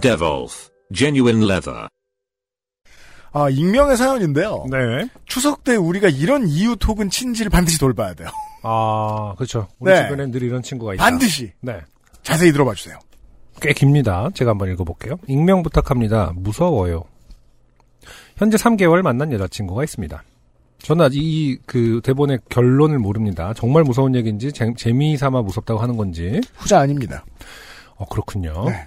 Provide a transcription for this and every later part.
Devolf Genuine Leather. 아, 익명의 사연인데요. 네. 추석 때 우리가 이런 이웃 혹은 친지를 반드시 돌봐야 돼요. 아, 그렇죠. 우리 네. 주변에 늘 이런 친구가 있다. 반드시. 네. 자세히 들어봐 주세요. 꽤 깁니다. 제가 한번 읽어볼게요. 익명 부탁합니다. 무서워요. 현재 3개월 만난 여자친구가 있습니다. 저는 아직 이 그 대본의 결론을 모릅니다. 정말 무서운 얘기인지 재, 재미삼아 무섭다고 하는 건지. 후자 아닙니다. 어 그렇군요. 네.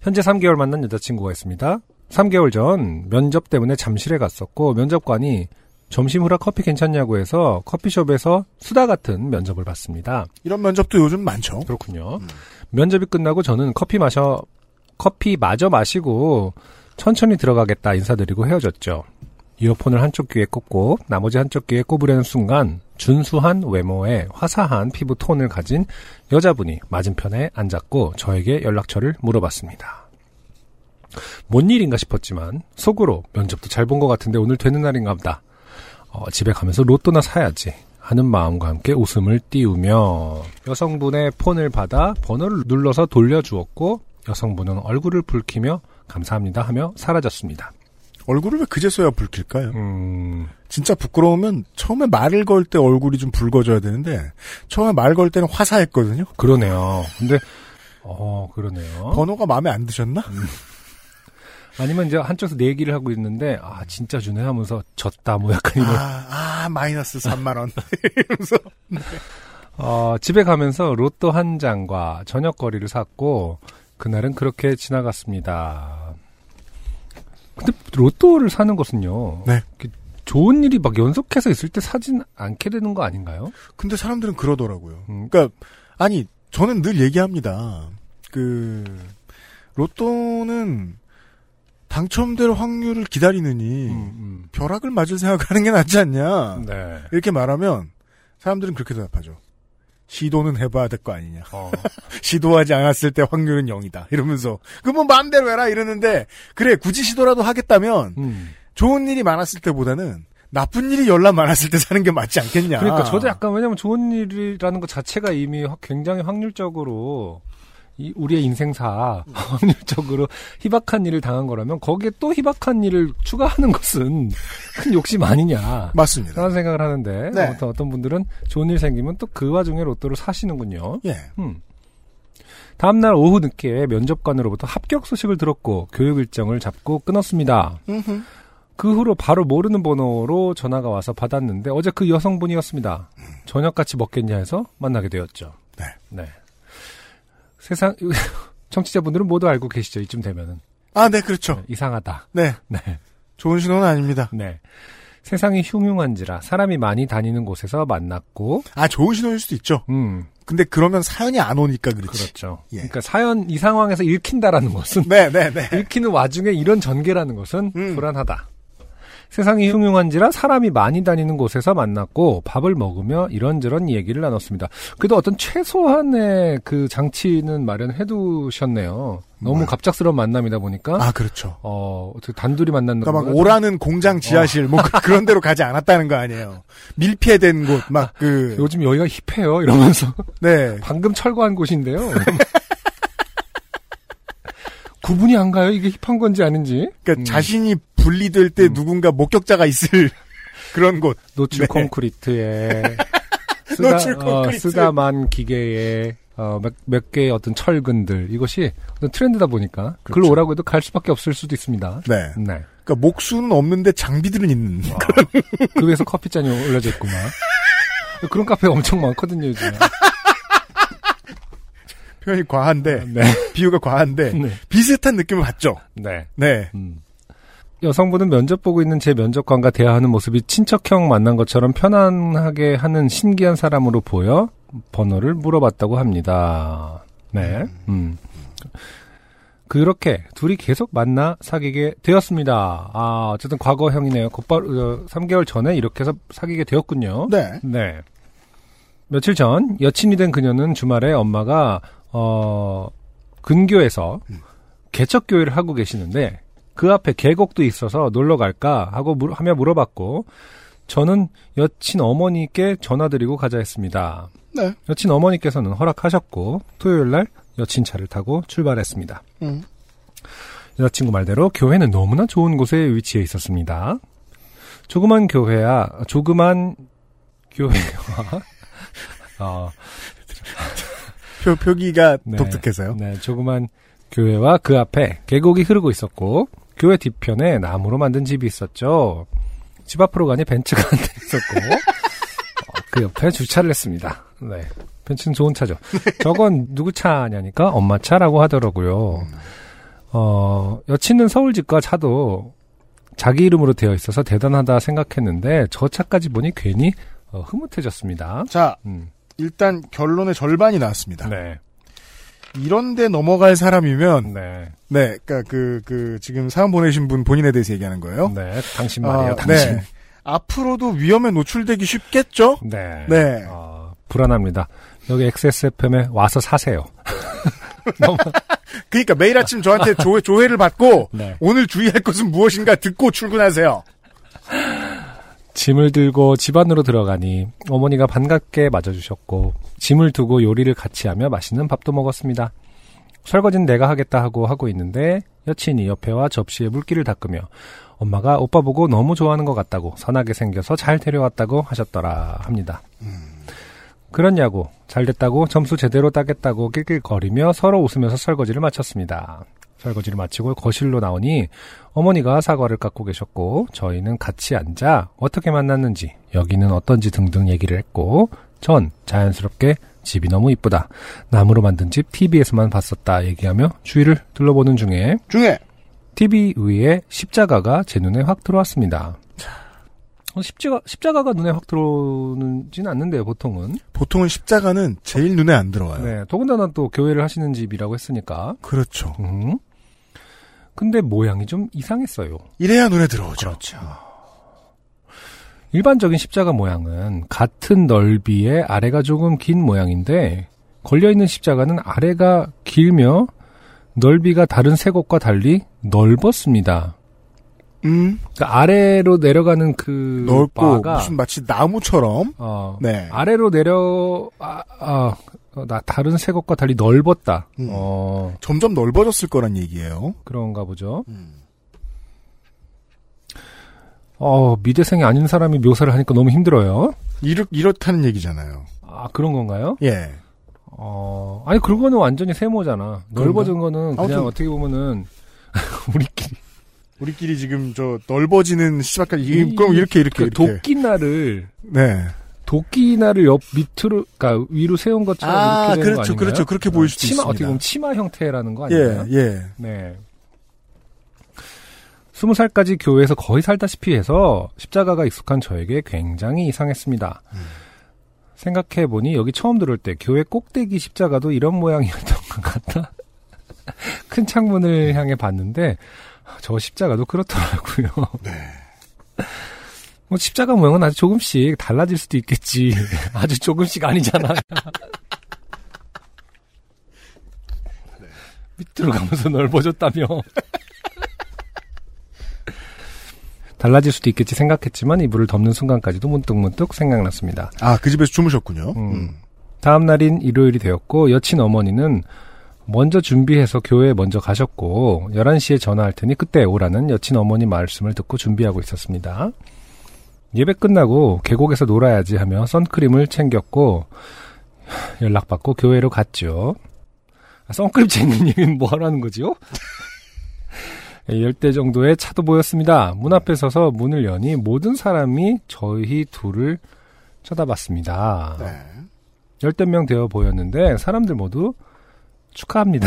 현재 3개월 만난 여자친구가 있습니다. 3개월 전 면접 때문에 잠실에 갔었고 면접관이 점심 후라 커피 괜찮냐고 해서 커피숍에서 수다 같은 면접을 봤습니다. 이런 면접도 요즘 많죠. 그렇군요. 면접이 끝나고 저는 커피 마셔 커피 마저 마시고 천천히 들어가겠다 인사드리고 헤어졌죠. 이어폰을 한쪽 귀에 꽂고 나머지 한쪽 귀에 꼽으려는 순간 준수한 외모에 화사한 피부 톤을 가진 여자분이 맞은편에 앉았고 저에게 연락처를 물어봤습니다. 뭔 일인가 싶었지만 속으로 면접도 잘 본 것 같은데 오늘 되는 날인가 보다. 어, 집에 가면서 로또나 사야지 하는 마음과 함께 웃음을 띄우며 여성분의 폰을 받아 번호를 눌러서 돌려주었고 여성분은 얼굴을 붉히며 감사합니다 하며 사라졌습니다. 얼굴을 왜 그제서야 붉힐까요? 음, 진짜 부끄러우면 처음에 말을 걸 때 얼굴이 좀 붉어져야 되는데 처음에 말 걸 때는 화사했거든요. 그러네요. 근데 어 그러네요. 번호가 마음에 안 드셨나? 아니면 이제 한쪽에서 내기를 하고 있는데 아 진짜 주네 하면서 졌다 뭐 약간 이런 아, 아, 마이너스 3만 원. 이러면서 어, 집에 가면서 로또 한 장과 저녁거리를 샀고 그날은 그렇게 지나갔습니다. 근데 로또를 사는 것은요. 네. 좋은 일이 막 연속해서 있을 때 사진 않게 되는 거 아닌가요? 근데 사람들은 그러더라고요. 음. 그러니까 아니 저는 늘 얘기합니다. 그 로또는 당첨될 확률을 기다리느니 음, 벼락을 맞을 생각하는 게 낫지 않냐. 음. 네. 이렇게 말하면 사람들은 그렇게 대답하죠. 시도는 해봐야 될 거 아니냐. 어, 시도하지 않았을 때 확률은 0이다. 이러면서 그뭐 마음대로 해라 이러는데 그래 굳이 시도라도 하겠다면 음. 좋은 일이 많았을 때보다는 나쁜 일이 열나 많았을 때 사는 게 맞지 않겠냐. 그러니까 저도 약간 왜냐면 좋은 일이라는 것 자체가 이미 확- 굉장히 확률적으로 이 우리의 인생사 확률적으로 희박한 일을 당한 거라면 거기에 또 희박한 일을 추가하는 것은 큰 욕심 아니냐. 맞습니다. 그런 생각을 하는데 네. 아무튼 어떤 분들은 좋은 일 생기면 또 그 와중에 로또를 사시는군요. 예. 음. 다음날 오후 늦게 면접관으로부터 합격 소식을 들었고 교육 일정을 잡고 끊었습니다. 음흠. 그 후로 바로 모르는 번호로 전화가 와서 받았는데 어제 그 여성분이었습니다. 저녁같이 먹겠냐 해서 만나게 되었죠. 네. 세상 청취자분들은 모두 알고 계시죠. 이쯤 되면은 아, 네, 그렇죠. 네, 이상하다. 네. 네. 좋은 신호는 아닙니다. 네. 세상이 흉흉한지라 사람이 많이 다니는 곳에서 만났고 아, 좋은 신호일 수도 있죠. 음 근데 그러면 사연이 안 오니까 그렇지. 그렇죠. 예. 그러니까 사연 이 상황에서 읽힌다라는 것은 네, 네, 네. 읽히는 와중에 이런 전개라는 것은 음. 불안하다. 세상이 흉흉한지라 사람이 많이 다니는 곳에서 만났고 밥을 먹으며 이런저런 얘기를 나눴습니다. 그래도 어떤 최소한의 그 장치는 마련해 두셨네요. 너무 뭐요? 갑작스러운 만남이다 보니까 아, 그렇죠. 어 어떻게 단둘이 만나는 그러니까 막 오라는 공장 지하실 뭐 그- 그런 데로 가지 않았다는 거 아니에요. 밀폐된 곳 막 그 요즘 여기가 힙해요 이러면서 네. 방금 철거한 곳인데요. 구분이 안 가요 이게 힙한 건지 아닌지. 그러니까 음. 자신이 분리될 때 누군가 목격자가 있을 그런 곳. 노출 네. 콘크리트에 쓰다, 노출 콘크리트. 어, 쓰다만 기계에 어, 몇, 몇 개의 어떤 철근들 이것이 어떤 트렌드다 보니까 그 그렇죠. 글로 오라고 해도 갈 수밖에 없을 수도 있습니다. 네. 네. 그러니까 목수는 없는데 장비들은 있는. 그 위에서 커피잔이 올려져 있구만. 그런 카페가 엄청 많거든요 요즘. 표현이 과한데 네. 비유가 과한데 네. 비슷한 느낌을 받죠. 네. 네. 음. 여성분은 면접 보고 있는 제 면접관과 대화하는 모습이 친척형 만난 것처럼 편안하게 하는 신기한 사람으로 보여 번호를 물어봤다고 합니다. 네. 음. 그렇게 둘이 계속 만나 사귀게 되었습니다. 아, 어쨌든 과거형이네요. 곧바로 어, 3개월 전에 이렇게 해서 사귀게 되었군요. 네. 네. 며칠 전 여친이 된 그녀는 주말에 엄마가 어 근교에서 개척 교회를 하고 계시는데 그 앞에 계곡도 있어서 놀러 갈까 하고 물, 하며 물어봤고 저는 여친 어머니께 전화드리고 가자 했습니다. 네. 여친 어머니께서는 허락하셨고 토요일 날 여친 차를 타고 출발했습니다. 음. 여자친구 말대로 교회는 너무나 좋은 곳에 위치해 있었습니다. 조그만 교회야, 조그만 교회와, 어, 표, 표기가 네. 독특해서요. 네, 조그만 교회와 그 앞에 계곡이 흐르고 있었고, 교회 뒤편에 나무로 만든 집이 있었죠. 집 앞으로 가니 벤츠가 한 대 있었고, 어, 그 옆에 주차를 했습니다. 네. 벤츠는 좋은 차죠. 저건 누구 차냐니까 엄마 차라고 하더라고요. 어, 여친은 서울 집과 차도 자기 이름으로 되어 있어서 대단하다 생각했는데 저 차까지 보니 괜히 어, 흐뭇해졌습니다. 자, 음, 일단 결론의 절반이 나왔습니다. 네, 이런데 넘어갈 사람이면 네, 네, 그러니까 그, 그 지금 사연 보내신 분 본인에 대해서 얘기하는 거예요. 네. 당신 말이에요, 아, 당신. 네. 앞으로도 위험에 노출되기 쉽겠죠? 네. 네. 어, 불안합니다. 여기 XSFM에 와서 사세요. 너무, 그러니까 매일 아침 저한테 조회, 조회를 받고 네. 오늘 주의할 것은 무엇인가 듣고 출근하세요. 짐을 들고 집 안으로 들어가니 어머니가 반갑게 맞아주셨고 짐을 두고 요리를 같이 하며 맛있는 밥도 먹었습니다. 설거지는 내가 하겠다 하고 하고 있는데 여친이 옆에와 접시에 물기를 닦으며 엄마가 오빠 보고 너무 좋아하는 것 같다고 선하게 생겨서 잘 데려왔다고 하셨더라 합니다. 그렇냐고 잘 됐다고 점수 제대로 따겠다고 낄낄거리며 서로 웃으면서 설거지를 마쳤습니다. 설거지를 마치고 거실로 나오니 어머니가 사과를 깎고 계셨고 저희는 같이 앉아 어떻게 만났는지 여기는 어떤지 등등 얘기를 했고 전 자연스럽게 집이 너무 이쁘다. 나무로 만든 집 TV에서만 봤었다 얘기하며 주위를 둘러보는 중에 중에 TV 위에 십자가가 제 눈에 확 들어왔습니다. 어, 십자가, 십자가가 눈에 확 들어오지는 않는데요, 보통은. 보통은 십자가는 제일 눈에 안 들어와요. 네, 더군다나 또 교회를 하시는 집이라고 했으니까. 그렇죠. 음. 근데 모양이 좀 이상했어요. 이래야 눈에 들어오죠. 그렇죠. 일반적인 십자가 모양은 같은 넓이의 아래가 조금 긴 모양인데 걸려있는 십자가는 아래가 길며 넓이가 다른 새 곳과 달리 넓었습니다. 음, 그러니까 아래로 내려가는 그 넓고 바가 무슨 마치 나무처럼. 어, 네. 아래로 내려 아, 아, 어, 나 다른 새 곳과 달리 넓었다. 음. 어 점점 넓어졌을 거란 얘기예요. 그런가 보죠. 음. 어 미대생이 아닌 사람이 묘사를 하니까 너무 힘들어요. 이렇, 이렇다는 얘기잖아요. 아 그런 건가요? 예. 어 아니 그거는 완전히 세모잖아. 넓어진 거는 그냥 아무튼- 어떻게 보면은 우리끼리 우리끼리 지금 저 넓어지는 시작까지 그럼 이렇게 이렇게 그 이렇게. 도끼 날을 네. 도끼날을 옆 밑으로 그러니까 위로 세운 것처럼 아, 이렇게 되는 거 그렇죠, 아닌가요? 그렇죠. 그렇게 보일 수도 치마 어떻게 있습니다. 보면 치마 형태라는 거 예, 아닌가요? 예. 네. 스무 살까지 교회에서 거의 살다시피 해서 십자가가 익숙한 저에게 굉장히 이상했습니다. 생각해보니 여기 처음 들을 때 교회 꼭대기 십자가도 이런 모양이었던 것 같다. 큰 창문을 향해 봤는데 저 십자가도 그렇더라고요. 뭐 십자가 모양은 아주 조금씩 달라질 수도 있겠지. 아주 조금씩 아니잖아. 밑으로 가면서 넓어졌다며. 달라질 수도 있겠지 생각했지만 이불을 덮는 순간까지도 문득문득 생각났습니다. 아, 그 집에서 주무셨군요. 음. 음. 다음 날인 일요일이 되었고 여친 어머니는 먼저 준비해서 교회에 먼저 가셨고 11시에 전화할 테니 그때 오라는 여친 어머니 말씀을 듣고 준비하고 있었습니다. 예배 끝나고 계곡에서 놀아야지 하며 선크림을 챙겼고 연락받고 교회로 갔죠. 아, 선크림 챙긴 얘기는 뭐 하라는 거지요? 열대 정도의 차도 보였습니다. 문 앞에 서서 문을 여니 모든 사람이 저희 둘을 쳐다봤습니다. 네. 열댓 명 되어 보였는데 사람들 모두 축하합니다.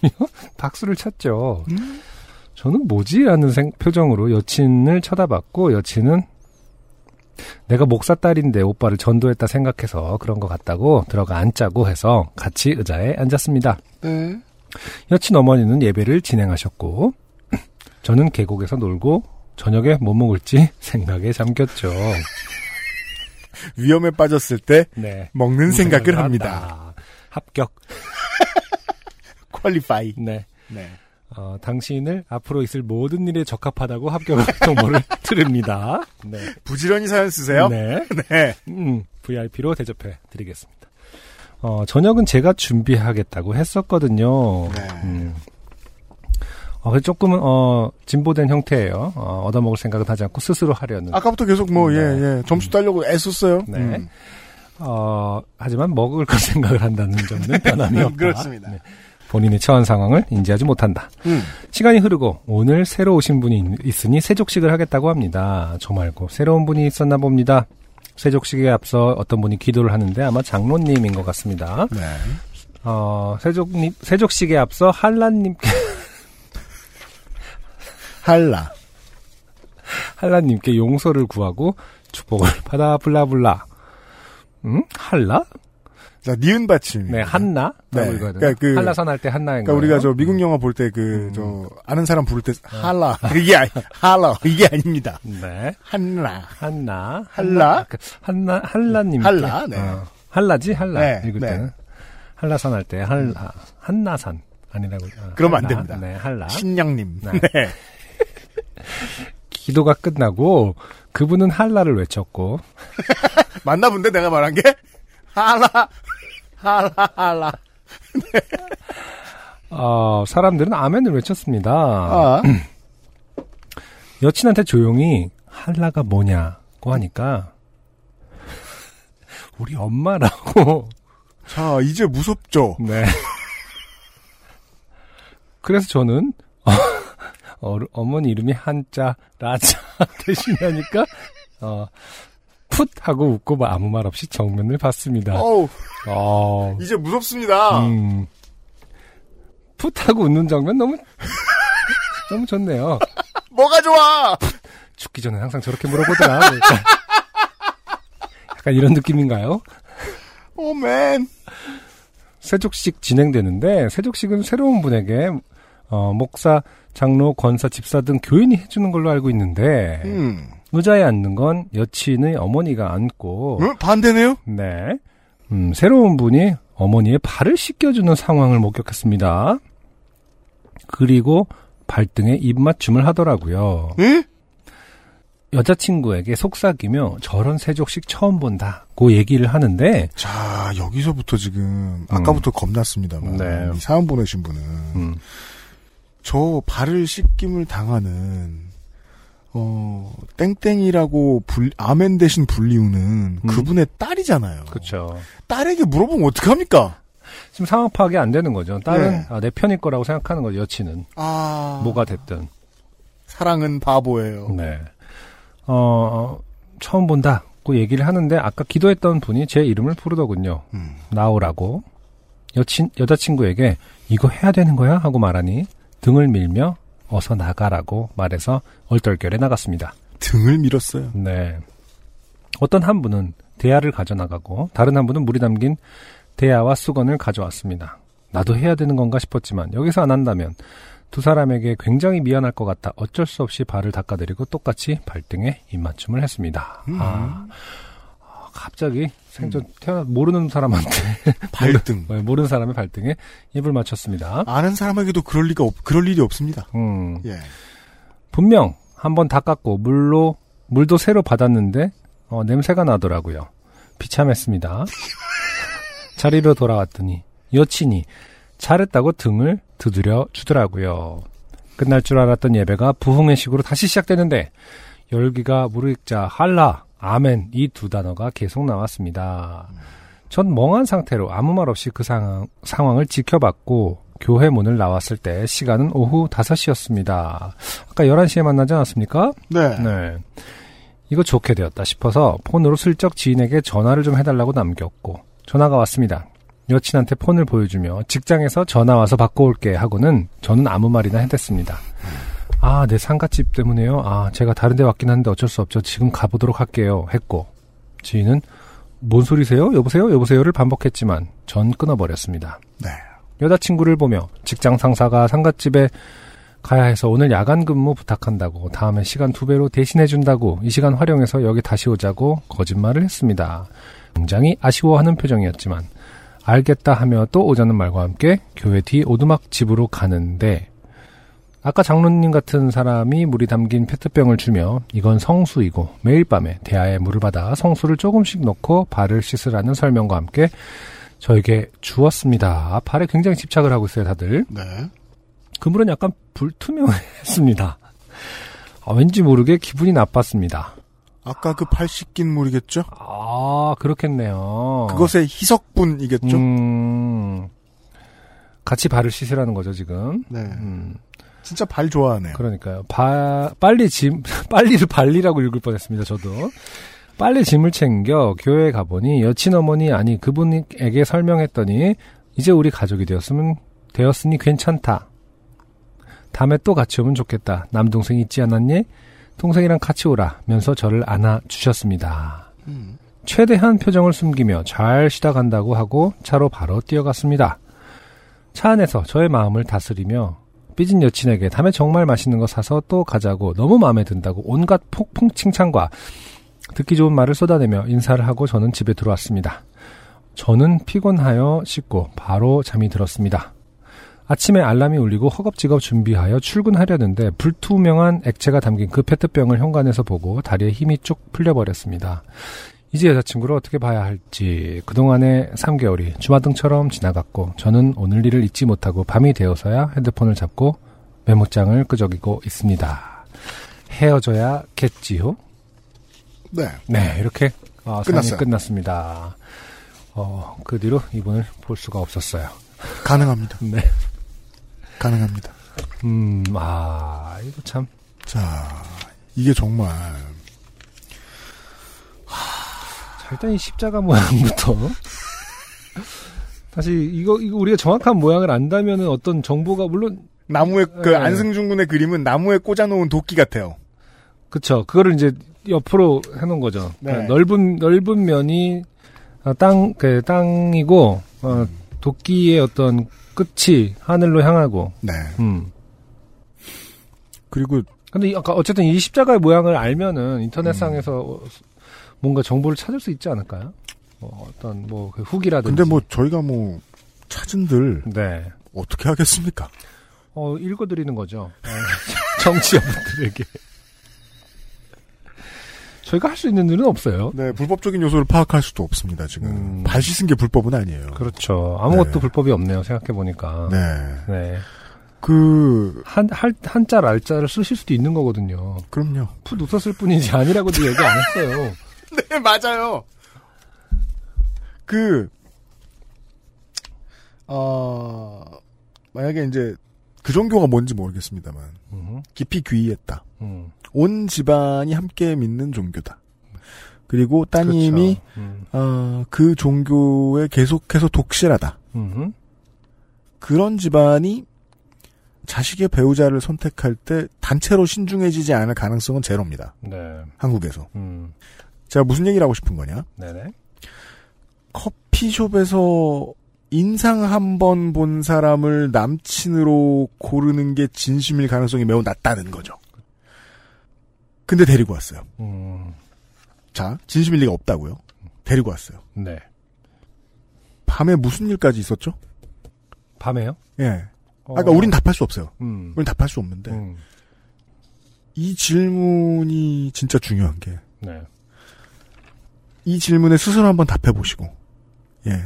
박수를 쳤죠. 저는 뭐지? 라는 생- 표정으로 여친을 쳐다봤고 여친은 내가 목사 딸인데 오빠를 전도했다 생각해서 그런 것 같다고 들어가 앉자고 해서 같이 의자에 앉았습니다. 네. 여친 어머니는 예배를 진행하셨고 저는 계곡에서 놀고 저녁에 뭐 먹을지 생각에 잠겼죠. 위험에 빠졌을 때 네. 먹는 생각을 합니다. 합격. 퀄리파이. 네. 네. 어, 당신을 앞으로 있을 모든 일에 적합하다고 합격한 정보를 드립니다. 네. 부지런히 사연 쓰세요. 네. 네. 음, VIP로 대접해 드리겠습니다. 어, 저녁은 제가 준비하겠다고 했었거든요. 네. 음. 어, 조금은, 어, 진보된 형태예요. 어, 얻어먹을 생각은 하지 않고 스스로 하려는. 아까부터 계속 뭐, 네. 예, 예. 점수 따려고 애썼어요. 네. 음. 어, 하지만 먹을 걸 생각을 한다는 점은 변함이 없다. 그렇습니다. 네. 본인의 처한 상황을 인지하지 못한다. 음. 시간이 흐르고 오늘 새로 오신 분이 있으니 세족식을 하겠다고 합니다. 저 말고 새로운 분이 있었나 봅니다. 세족식에 앞서 어떤 분이 기도를 하는데 아마 장로님인 것 같습니다. 네. 어, 세족님, 세족식에 앞서 한란님께, 할라. 한란님께 용서를 구하고 축복을 받아 블라블라. 음? 한라? 자, 니은 받침. 네, 한나? 네. 그러니까 그- 한라산 할 때 한나인 그러니까 거예요. 우리가 저 미국 영화 볼 때 그, 음. 저, 아는 사람 부를 때, 할라. 이게, 아니, 할라. 이게 아닙니다. 네. 한라. 한나. 한라? 그 한나, 한라 님. 한라, 네. 한라지, 한라. 네, 읽을 네. 때는. 한라산 할 때, 한라. 한나산. 아니라고. 아, 그러면 안 한라. 됩니다. 네, 한라. 신양 님. 네. 네. 기도가 끝나고 그분은 한라를 외쳤고 맞나 본데, 내가 말한 게? 할라. 할라, 할라. 어, 사람들은 아멘을 외쳤습니다. 아. 여친한테 조용히 한라가 뭐냐고 하니까 우리 엄마라고 자, 이제 무섭죠? 네. 그래서 저는 어, 어머니 이름이 한자 라자 대신하니까 어, 풋 하고 웃고 뭐 아무 말 없이 정면을 봤습니다. 어우, 어, 이제 무섭습니다. 음, 풋 하고 웃는 장면 너무 너무 좋네요. 뭐가 좋아? 죽기 전에 항상 저렇게 물어보더라. 약간 이런 느낌인가요? 오, 맨. 세족식 진행되는데 세족식은 새로운 분에게 어, 목사, 장로, 권사, 집사 등 교인이 해주는 걸로 알고 있는데 음. 의자에 앉는 건 여친의 어머니가 앉고 응? 반대네요? 네 음, 새로운 분이 어머니의 발을 씻겨주는 상황을 목격했습니다. 그리고 발등에 입맞춤을 하더라고요. 응? 여자친구에게 속삭이며 저런 세족식 처음 본다고 얘기를 하는데 자, 여기서부터 지금, 아까부터 겁났습니다만. 네. 이 사연 보내신 분은, 음, 저 발을 씻김을 당하는, 어, 땡땡이라고 불, 아멘 대신 불리우는 음. 그분의 딸이잖아요. 그렇죠. 딸에게 물어보면 어떡합니까? 지금 상황 파악이 안 되는 거죠. 딸은 네. 아, 내 편일 거라고 생각하는 거죠. 여친은 아. 뭐가 됐든. 사랑은 바보예요. 네. 어, 처음 본다고 얘기를 하는데 아까 기도했던 분이 제 이름을 부르더군요. 음. 나오라고. 여친 여자친구에게 이거 해야 되는 거야 하고 말하니 등을 밀며 어서 나가라고 말해서 얼떨결에 나갔습니다. 등을 밀었어요. 네. 어떤 한 분은 대야를 가져나가고 다른 한 분은 물이 담긴 대야와 수건을 가져왔습니다. 나도 해야 되는 건가 싶었지만 여기서 안 한다면 두 사람에게 굉장히 미안할 것 같아 어쩔 수 없이 발을 닦아드리고 똑같이 발등에 입맞춤을 했습니다. 음. 아, 아, 갑자기 생전 태어나 모르는 사람한테 발등. 네, 모르는 사람의 발등에 입을 맞췄습니다. 아는 사람에게도 그럴 리가 없, 그럴 일이 없습니다. 음, 예. 분명 한 번 닦았고 물로 물도 새로 받았는데 어, 냄새가 나더라고요. 비참했습니다. 자리로 돌아왔더니 여친이 잘했다고 등을 두드려 주더라고요. 끝날 줄 알았던 예배가 부흥회식으로 다시 시작되는데 열기가 무르익자 할라, 아멘 이 두 단어가 계속 나왔습니다. 전 멍한 상태로 아무 말 없이 그 상황, 상황을 지켜봤고 교회 문을 나왔을 때 시간은 오후 5시였습니다. 아까 11시에 만나지 않았습니까? 네. 네. 이거 좋게 되었다 싶어서 폰으로 슬쩍 지인에게 전화를 좀 해달라고 남겼고 전화가 왔습니다. 여친한테 폰을 보여주며 직장에서 전화 와서 받고 올게 하고는 저는 아무 말이나 해댔습니다. 아, 내 상가집 때문에요. 아, 제가 다른 데 왔긴 한데 어쩔 수 없죠. 지금 가보도록 할게요. 했고 지인은 뭔 소리세요? 여보세요? 여보세요를 반복했지만 전 끊어버렸습니다. 네. 여자친구를 보며 직장 상사가 상갓집에 가야 해서 오늘 야간 근무 부탁한다고 다음에 시간 두 배로 대신해 준다고 이 시간 활용해서 여기 다시 오자고 거짓말을 했습니다. 굉장히 아쉬워하는 표정이었지만 알겠다 하며 또 오자는 말과 함께 교회 뒤 오두막 집으로 가는데 아까 장로님 같은 사람이 물이 담긴 페트병을 주며 이건 성수이고 매일 밤에 대야에 물을 받아 성수를 조금씩 넣고 발을 씻으라는 설명과 함께 저에게 주었습니다. 발에 굉장히 집착을 하고 있어요, 다들. 네. 그 물은 약간 불투명했습니다. 아, 왠지 모르게 기분이 나빴습니다. 아까 그 팔 씻긴 물이겠죠? 아, 그렇겠네요. 그것의 희석분이겠죠? 음, 같이 발을 씻으라는 거죠, 지금. 네. 음, 진짜 발 좋아하네요. 그러니까요. 바, 빨리 짐, 빨리를 발리라고 읽을 뻔했습니다, 저도. 빨리 짐을 챙겨 교회에 가보니 여친 어머니 아니 그분에게 설명했더니 이제 우리 가족이 되었으면 되었으니 괜찮다. 다음에 또 같이 오면 좋겠다. 남동생 있지 않았니? 동생이랑 같이 오라면서 저를 안아 주셨습니다. 음. 최대한 표정을 숨기며 잘 쉬다 간다고 하고 차로 바로 뛰어갔습니다. 차 안에서 저의 마음을 다스리며 삐진 여친에게 다음에 정말 맛있는 거 사서 또 가자고 너무 마음에 든다고 온갖 폭풍 칭찬과 듣기 좋은 말을 쏟아내며 인사를 하고 저는 집에 들어왔습니다. 저는 피곤하여 씻고 바로 잠이 들었습니다. 아침에 알람이 울리고 허겁지겁 준비하여 출근하려는데 불투명한 액체가 담긴 그 페트병을 현관에서 보고 다리에 힘이 쭉 풀려버렸습니다. 이제 여자친구를 어떻게 봐야 할지 그동안의 3개월이 주마등처럼 지나갔고 저는 오늘 일을 잊지 못하고 밤이 되어서야 핸드폰을 잡고 메모장을 끄적이고 있습니다. 헤어져야겠지요? 네. 네, 이렇게 어, 끝났어요. 끝났습니다. 어, 그 뒤로 이분을 볼 수가 없었어요. 가능합니다. 네. 가능합니다. 음, 아, 이거 참. 자, 이게 정말 자, 일단 이 십자가 모양부터. 사실 이거, 이거 우리가 정확한 모양을 안다면은 어떤 정보가 물론, 나무에 그 네. 안승준 군의 그림은 나무에 꽂아놓은 도끼 같아요. 그쵸. 그거를 이제 옆으로 해놓은 거죠. 네. 그러니까 넓은, 넓은 면이 어, 땅, 그, 땅이고, 어, 도끼의 어떤 끝이 하늘로 향하고, 네. 음. 그리고 근데 이- 아까 어쨌든 이 십자가의 모양을 알면은 인터넷상에서 뭔가 정보를 찾을 수 있지 않을까요? 뭐 어떤 뭐 그 후기라든지. 근데 뭐 저희가 뭐 찾은들 네. 어떻게 하겠습니까? 어 읽어드리는 거죠. 어, 정치자분들에게. 저희가 할 수 있는 일은 없어요. 네, 불법적인 요소를 파악할 수도 없습니다. 지금 음. 발 씻은 게 불법은 아니에요. 그렇죠. 아무것도 네. 불법이 없네요. 생각해 보니까. 네, 네. 그 한, 할, 한자, 알자를 쓰실 수도 있는 거거든요. 그럼요. 풋 웃었을 뿐이지 아니라고도 얘기 안 했어요. 네, 맞아요. 그, 어, 만약에 이제, 그 종교가 뭔지 모르겠습니다만, 음, 깊이 귀의했다. 음, 온 집안이 함께 믿는 종교다. 그리고 따님이. 음, 어, 그 종교에 계속해서 독실하다. 음, 그런 집안이 자식의 배우자를 선택할 때 단체로 신중해지지 않을 가능성은 제로입니다. 네. 한국에서. 음, 제가 무슨 얘기를 하고 싶은 거냐? 네네. 커피숍에서 인상 한 번 본 사람을 남친으로 고르는 게 진심일 가능성이 매우 낮다는 거죠. 근데 데리고 왔어요. 음, 자, 진심일 리가 없다고요. 데리고 왔어요. 네. 밤에 무슨 일까지 있었죠? 밤에요? 예. 어, 아까 우린 답할 수 없어요. 음, 우린 답할 수 없는데 음, 이 질문이 진짜 중요한 게 이 네. 질문에 스스로 한번 답해 보시고 예.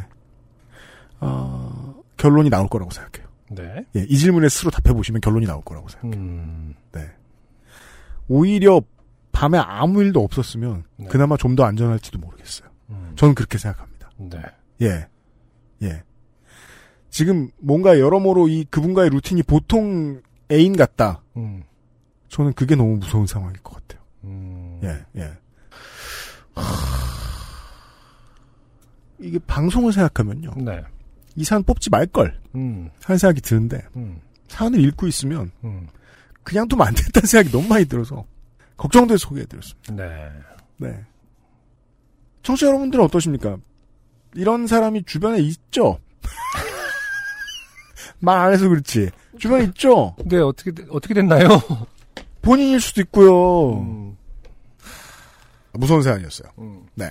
어, 결론이 나올 거라고 생각해요. 네. 예, 이 질문에 스스로 답해 보시면 결론이 나올 거라고 생각해요. 음, 네. 오히려 밤에 아무 일도 없었으면 네. 그나마 좀 더 안전할지도 모르겠어요. 음, 저는 그렇게 생각합니다. 네. 예. 예. 지금 뭔가 여러모로 이 그분과의 루틴이 보통 애인 같다. 음, 저는 그게 너무 무서운 상황일 것 같아요. 음, 예, 예. 이게 방송을 생각하면요. 네. 이 사연 뽑지 말걸. 음, 하는 생각이 드는데, 음, 사연을 읽고 있으면 음, 그냥 두면 안 된다는 생각이 너무 많이 들어서, 걱정돼서 소개해드렸습니다. 네. 네. 청취자 여러분들은 어떠십니까? 이런 사람이 주변에 있죠? 말 안 해서 그렇지. 주변에 있죠? 근데 어떻게, 어떻게 됐나요? 본인일 수도 있고요. 음, 무서운 사연이었어요. 음. 네.